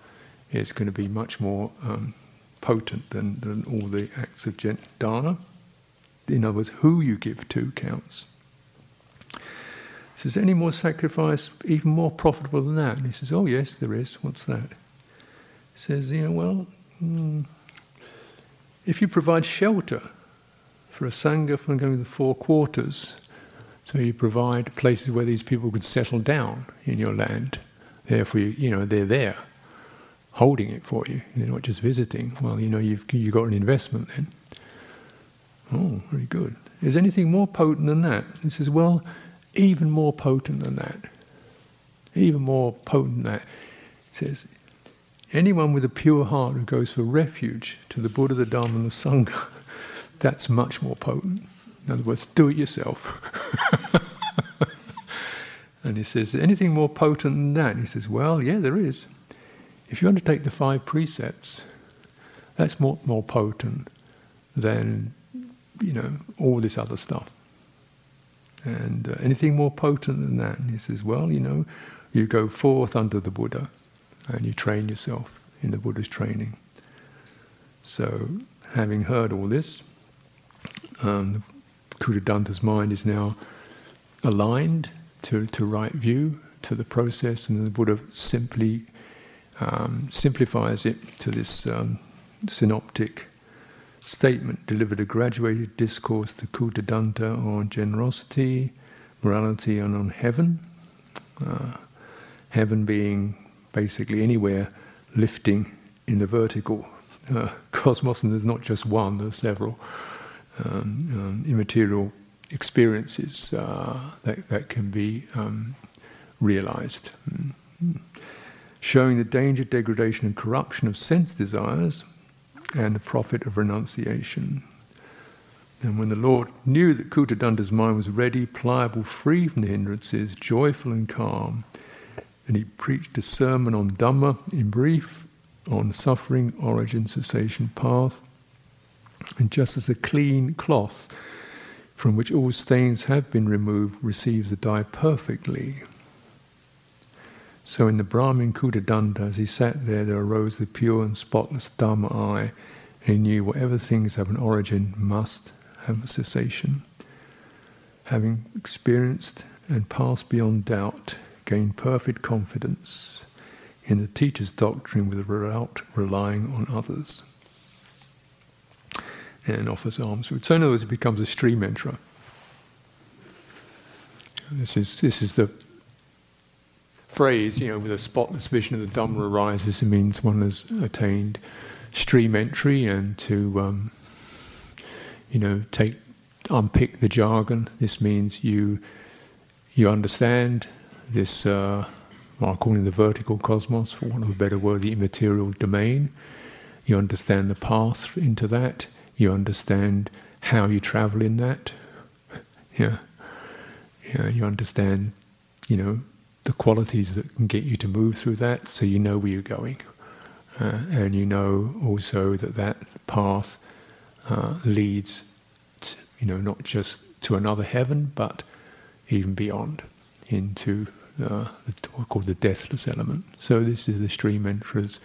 [SPEAKER 1] is going to be much more um, potent than, than all the acts of dana. In other words, who you give to counts. Says, any more sacrifice even more profitable than that? And he says, oh yes, there is. What's that? Says, know, well, hmm, if you provide shelter for a sangha from going to the four quarters. So you provide places where these people could settle down in your land. Therefore, you, you know they're there, holding it for you. They're not just visiting. Well, you know you've you got an investment then. Oh, very good. Is anything more potent than that? He says, well, even more potent than that. Even more potent than that. He says, anyone with a pure heart who goes for refuge to the Buddha, the Dharma, and the Sangha that's much more potent. In other words, do it yourself. and he says, anything more potent than that? He says, well, yeah, there is. If you undertake the five precepts, that's more, more potent than, you know, all this other stuff. And uh, anything more potent than that? And he says, well, you know, you go forth under the Buddha and you train yourself in the Buddha's training. So, having heard all this, um, Kutadanta's mind is now aligned to, to right view, to the process, and the Buddha simply um, simplifies it to this um, synoptic statement. Delivered a graduated discourse to Kutadanta on generosity, morality, and on heaven. Uh, heaven being basically anywhere lifting in the vertical. Uh, cosmos, and there's not just one, there's several um, um, immaterial experiences uh, that, that can be um, realized. Showing the danger, degradation, and corruption of sense desires and the profit of renunciation. And when the Lord knew that Kutadanta's mind was ready, pliable, free from the hindrances, joyful and calm, and he preached a sermon on Dhamma in brief, on suffering, origin, cessation, path. And just as a clean cloth from which all stains have been removed receives the dye perfectly, so in the Brahmin Kutadanta, as he sat there, there arose the pure and spotless Dhamma eye, and he knew whatever things have an origin must have a cessation. Having experienced and passed beyond doubt, gained perfect confidence in the teacher's doctrine without relying on others. And offers alms. So in other words, it becomes a stream enterer. This is, this is the phrase, you know, with a spotless vision of the Dhamma arises, it means one has attained stream entry and to, um, you know, take, unpick the jargon. This means you, you understand this, uh, well, calling the vertical cosmos, for want of a better word, the immaterial domain. You understand the path into that. You understand how you travel in that. Yeah. Yeah, you understand, you know, the qualities that can get you to move through that so you know where you're going. Uh, and you know also that that path uh, leads, to, you know, not just to another heaven, but even beyond into uh, called the deathless element. So this is the stream enterer's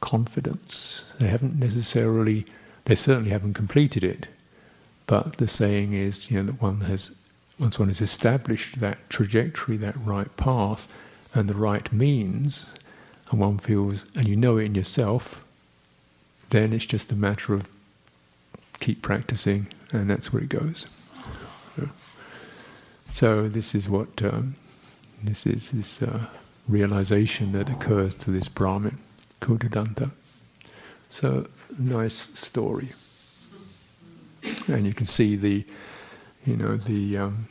[SPEAKER 1] confidence. They haven't necessarily, they certainly haven't completed it, but the saying is, you know, that one has once one has established that trajectory, that right path, and the right means, and one feels, and you know it in yourself, then it's just a matter of keep practicing, and that's where it goes. So, this is what um, this is this uh, realization that occurs to this Brahmin, Kutadanta. So, nice story, and you can see the, you know, the um,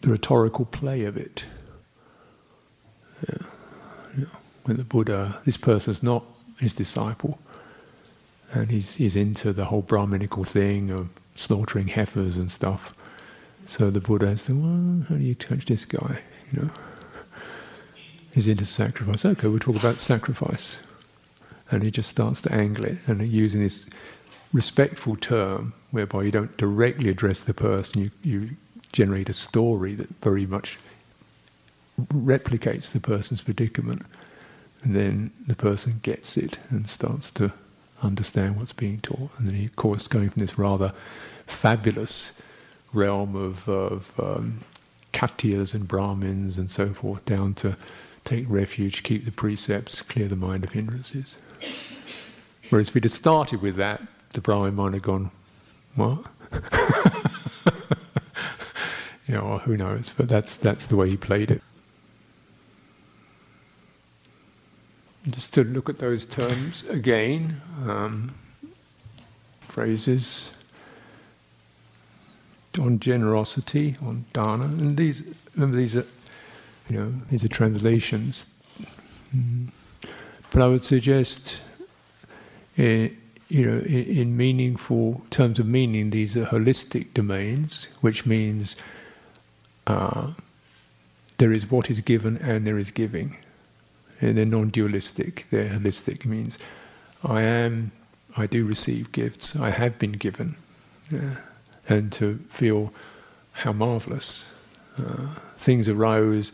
[SPEAKER 1] the rhetorical play of it. Yeah. Yeah. When the Buddha, this person's not his disciple, and he's, he's into the whole Brahminical thing of slaughtering heifers and stuff. So the Buddha said, well, how do you touch this guy? You know, he's into sacrifice. Okay, we'll talk about sacrifice. And he just starts to angle it, and using this respectful term whereby you don't directly address the person, you, you generate a story that very much replicates the person's predicament. And then the person gets it and starts to understand what's being taught. And then, he, of course, going from this rather fabulous realm of, of um, Khattiyas and Brahmins and so forth down to take refuge, keep the precepts, clear the mind of hindrances. Whereas if we'd have started with that, the Brahmin might have gone, what? you know, or who knows? But that's that's the way he played it. Just to look at those terms again, um, phrases on generosity, on dana, and these remember these are you know these are translations. Mm. But I would suggest, uh, you know, in, in meaningful terms of meaning, these are holistic domains, which means uh, there is what is given and there is giving. And they're non dualistic, they're holistic. Means I am, I do receive gifts, I have been given. Yeah. And to feel how marvelous. Uh, things arose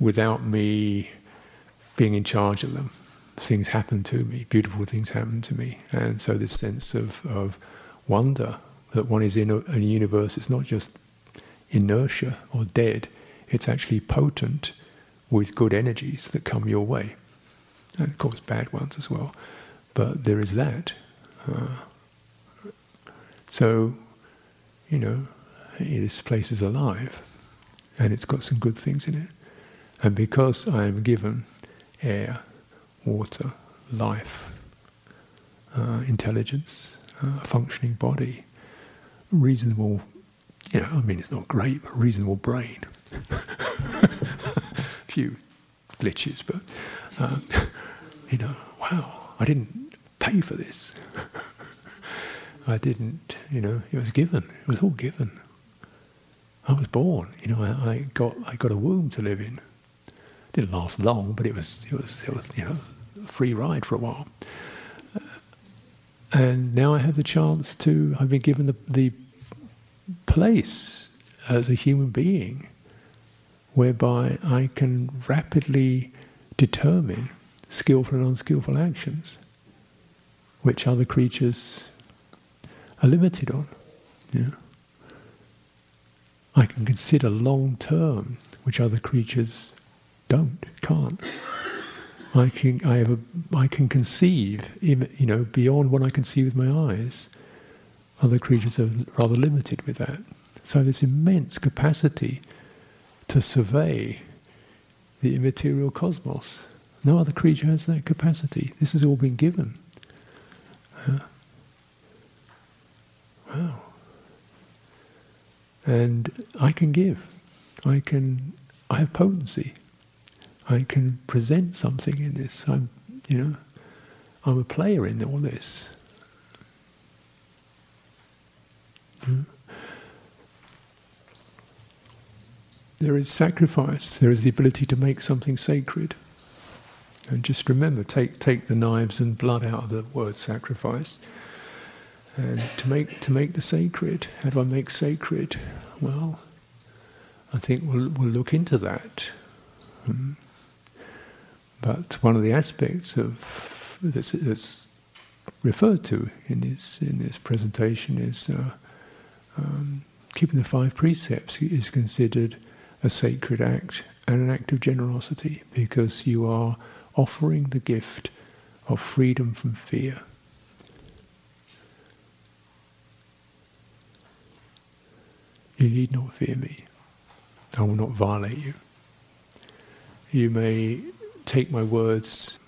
[SPEAKER 1] without me being in charge of them. Things happen to me, beautiful things happen to me. And so this sense of, of wonder that one is in a, a universe, it's not just inertia or dead. It's actually potent with good energies that come your way. And of course, bad ones as well. but there is that. Uh, so, you know, this place is alive, and it's got some good things in it. And because I am given air, water, life, uh, intelligence, uh, a functioning body, reasonable, you know, I mean, it's not great, but reasonable brain. a few glitches, but, uh, you know, wow, I didn't pay for this. I didn't, you know, it was given. It was all given. I was born, you know, I, I got I got a womb to live in. It didn't last long, but it was it was it was you know a free ride for a while. Uh, and now I have the chance to. I've been given the the place as a human being, whereby I can rapidly determine skillful and unskillful actions, which other creatures are limited on. Yeah. I can consider long term, which other creatures don't, can't. I can, I have a, I can conceive, you know, beyond what I can see with my eyes. Other creatures are rather limited with that. So this immense capacity to survey the immaterial cosmos. No other creature has that capacity. This has all been given. Wow. And I can give. I can, I have potency. I can present something in this. I'm, you know, I'm a player in all this. Hmm? There is sacrifice. There is the ability to make something sacred. And just remember, take take the knives and blood out of the word sacrifice. And to make to make the sacred, how do I make sacred? Well, I think we'll we'll look into that. Hmm. But one of the aspects of that's, that's referred to in this in this presentation is uh, um, keeping the five precepts is considered a sacred act and an act of generosity because you are offering the gift of freedom from fear. You need not fear me. I will not violate you. You may take my words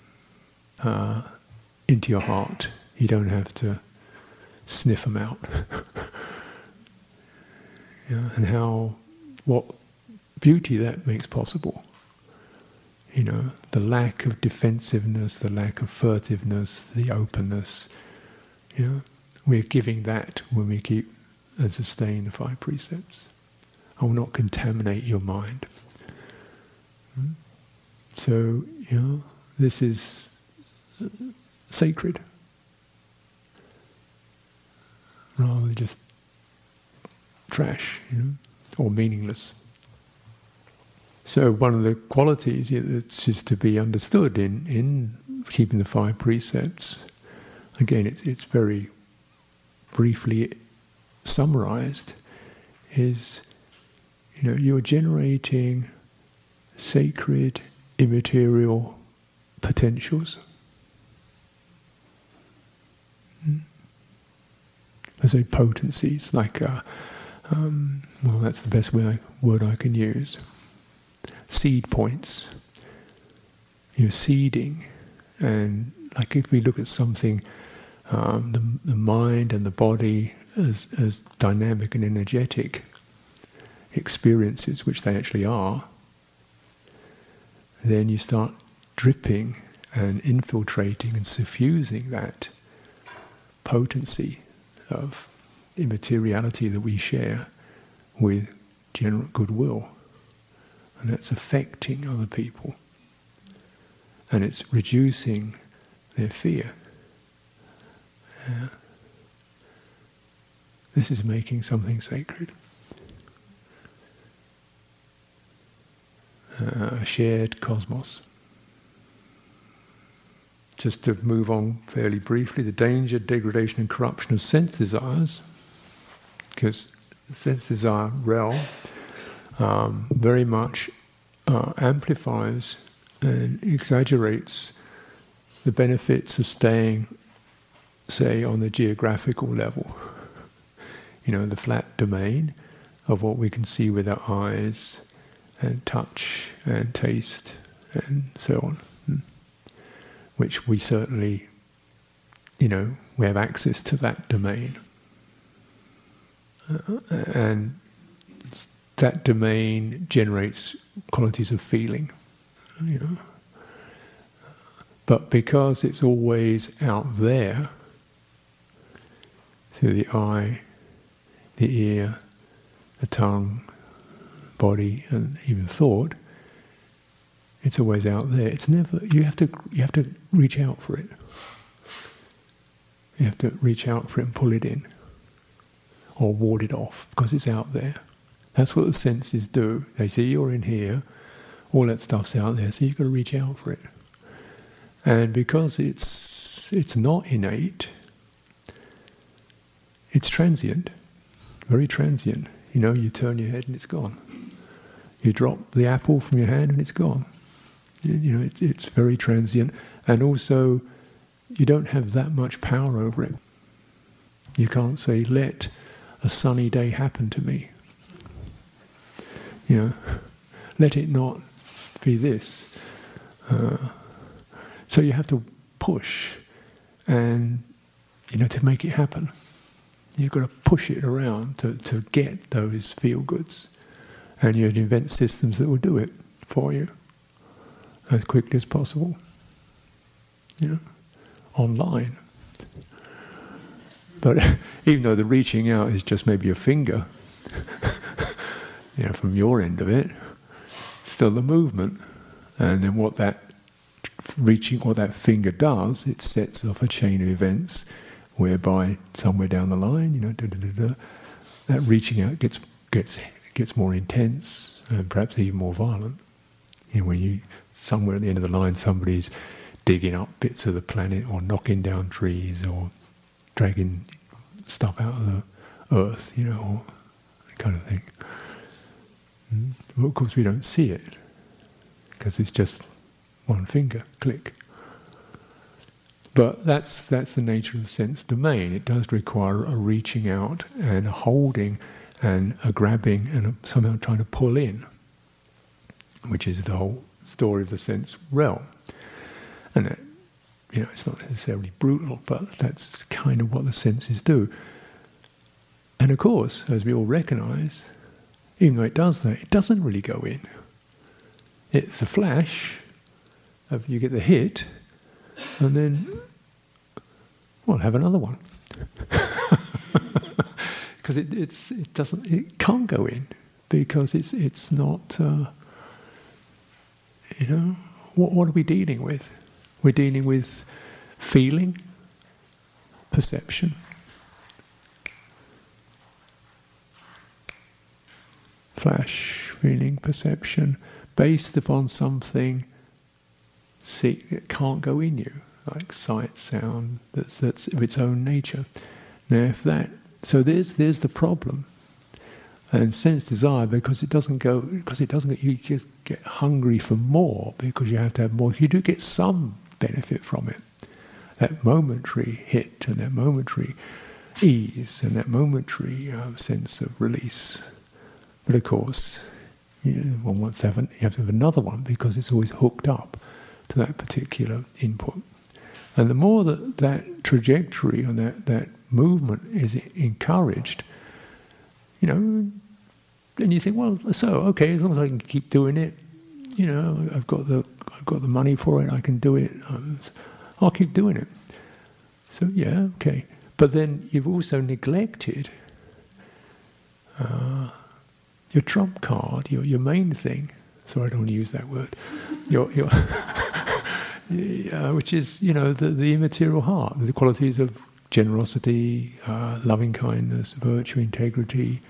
[SPEAKER 1] uh, into your heart. You don't have to sniff them out. yeah, and how, what beauty that makes possible. You know, the lack of defensiveness, the lack of furtiveness, the openness. You know, we're giving that when we keep and sustain the five precepts. I will not contaminate your mind. Hmm? So, you know, this is sacred rather than just trash, you know, or meaningless. So one of the qualities that's just to be understood in, in keeping the five precepts, again, it's, it's very briefly summarized is you know you're generating sacred immaterial potentials. Hmm? say potencies like a, um, well that's the best way, word I can use. Seed points. You're seeding. And like if we look at something um, the, the mind and the body as, as dynamic and energetic experiences, which they actually are, then you start dripping and infiltrating and suffusing that potency of immateriality that we share with general goodwill. And that's affecting other people. And it's reducing their fear. Yeah. This is making something sacred. Uh, a shared cosmos. Just to move on fairly briefly, the danger, degradation, and corruption of sense desires, because the sense desire realm um, very much uh, amplifies and exaggerates the benefits of staying say, on the geographical level. You know, the flat domain of what we can see with our eyes and touch and taste and so on, hmm. which we certainly, you know, we have access to that domain. Uh, and that domain generates qualities of feeling, you know. But because it's always out there, through the eye, the ear, the tongue, body, and even thought, it's always out there. It's never. You have to. You have to reach out for it. You have to reach out for it and pull it in, or ward it off because it's out there. That's what the senses do. They say you're in here, all that stuff's out there, so you've got to reach out for it. And because it's it's not innate, it's transient, very transient. You know, you turn your head and it's gone. You drop the apple from your hand and it's gone. You, you know, it's it's very transient, and also you don't have that much power over it. You can't say, "Let a sunny day happen to me." You know, let it not be this. Uh, so you have to push and, you know, to make it happen. You've got to push it around to, to get those feel goods. And you'd invent systems that will do it for you as quickly as possible. You know, online. But even though the reaching out is just maybe a finger, you know, from your end of it, still the movement. And then what that reaching, what that finger does, it sets off a chain of events whereby somewhere down the line, you know, da, da, da, that reaching out gets gets gets more intense and perhaps even more violent. You know, when you somewhere at the end of the line, somebody's digging up bits of the planet or knocking down trees or dragging stuff out of the earth, you know, that kind of thing. Mm. Well, of course, we don't see it because it's just one finger click. But that's that's the nature of the sense domain. It does require a reaching out and holding and a grabbing and somehow trying to pull in, which is the whole story of the sense realm. And you know, it's not necessarily brutal, but that's kind of what the senses do. And of course, as we all recognize, even though it does that, it doesn't really go in. It's a flash of you get the hit, and then, well, have another one. Because it, it's, it doesn't, it can't go in because it's, it's not, uh, you know, what, what are we dealing with? We're dealing with feeling, perception, flash, feeling, perception, based upon something see, that can't go in you, like sight, sound, that's, that's of its own nature. Now, if that, so there's, there's the problem. And sense desire, because it doesn't go, because it doesn't, you just get hungry for more because you have to have more. You do get some benefit from it. That momentary hit and that momentary ease and that momentary uh, sense of release. But of course, you know, one wants to have an, you have to have another one because it's always hooked up to that particular input. And the more that that trajectory and that, that movement is encouraged, you know, then you think, well, so okay, as long as I can keep doing it, you know, I've got the I've got the money for it, I can do it, um, I'll keep doing it. So yeah, okay. But then you've also neglected uh, your trump card, your, your main thing. Sorry, I don't want to use that word. Your, your which is, you know, the, the immaterial heart, the qualities of generosity, uh, loving kindness, virtue, integrity.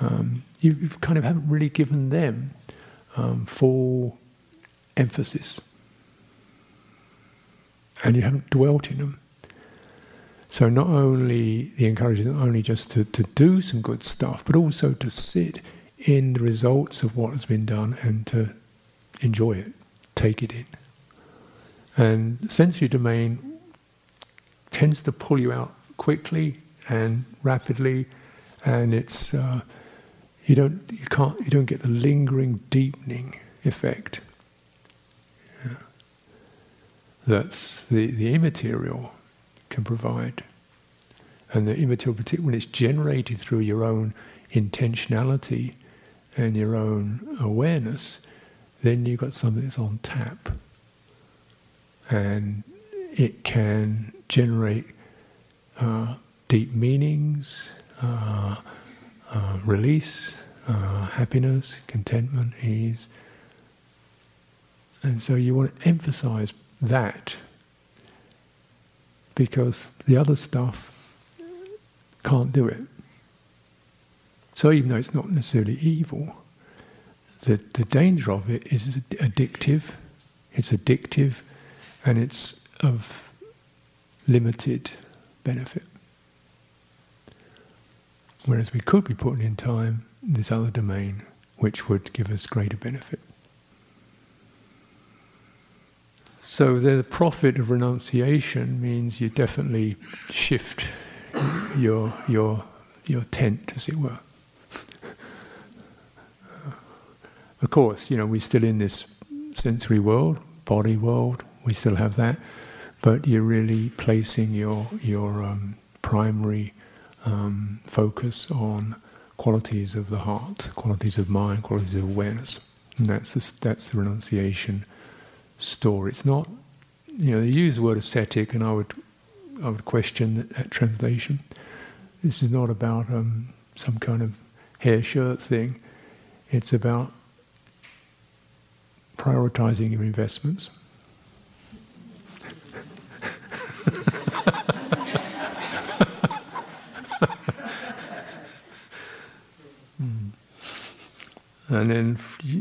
[SPEAKER 1] Um, you, you, kind of haven't really given them um, full emphasis. And you haven't dwelt in them. So not only the encouragement, not only just to, to do some good stuff, but also to sit in the results of what has been done and to enjoy it, take it in. And sensory domain tends to pull you out quickly and rapidly, and it's uh, you don't you can't you don't get the lingering deepening effect. Yeah. That's the the immaterial can provide, and the immaterial, particularly when it's generated through your own intentionality and your own awareness, then you've got something that's on tap, and it can generate uh, deep meanings, uh, uh, release, uh, happiness, contentment, ease. And so you want to emphasize that because the other stuff can't do it. So even though it's not necessarily evil, the, the danger of it is addictive, it's addictive, and it's of limited benefit. Whereas we could be putting in time this other domain which would give us greater benefit. So the profit of renunciation means you definitely shift your your your tent, as it were. of course, you know we're still in this sensory world, body world. We still have that, but you're really placing your your um, primary um, focus on qualities of the heart, qualities of mind, qualities of awareness. And that's the, that's the renunciation story. It's not, you know, they use the word ascetic, and I would I would question that, that translation. This is not about um, some kind of hair shirt thing. It's about prioritizing your investments. And then,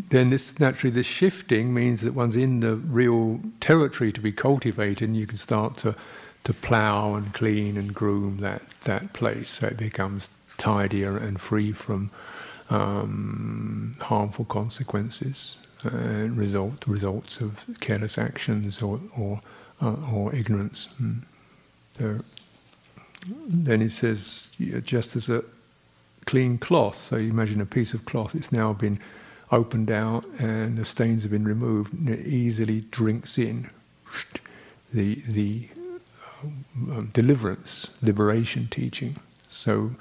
[SPEAKER 1] then this naturally, this shifting means that one's in the real territory to be cultivated, and you can start to to plough and clean and groom that that place, so it becomes tidier and free from um, harmful consequences and result results of careless actions or or, uh, or ignorance. Mm. So then he says, just as a clean cloth. So you imagine a piece of cloth, it's now been opened out and the stains have been removed, and it easily drinks in the, the um, deliverance, liberation teaching. So,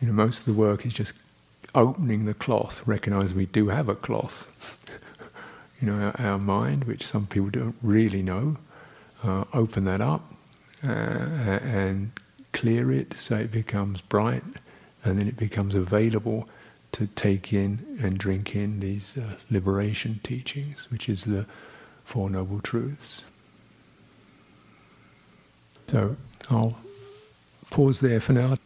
[SPEAKER 1] you know, most of the work is just opening the cloth, recognize we do have a cloth. you know, our, our, mind, which some people don't really know, uh, open that up uh, and clear it so it becomes bright and then it becomes available to take in and drink in these uh, liberation teachings, which is the Four Noble Truths. So I'll pause there for now.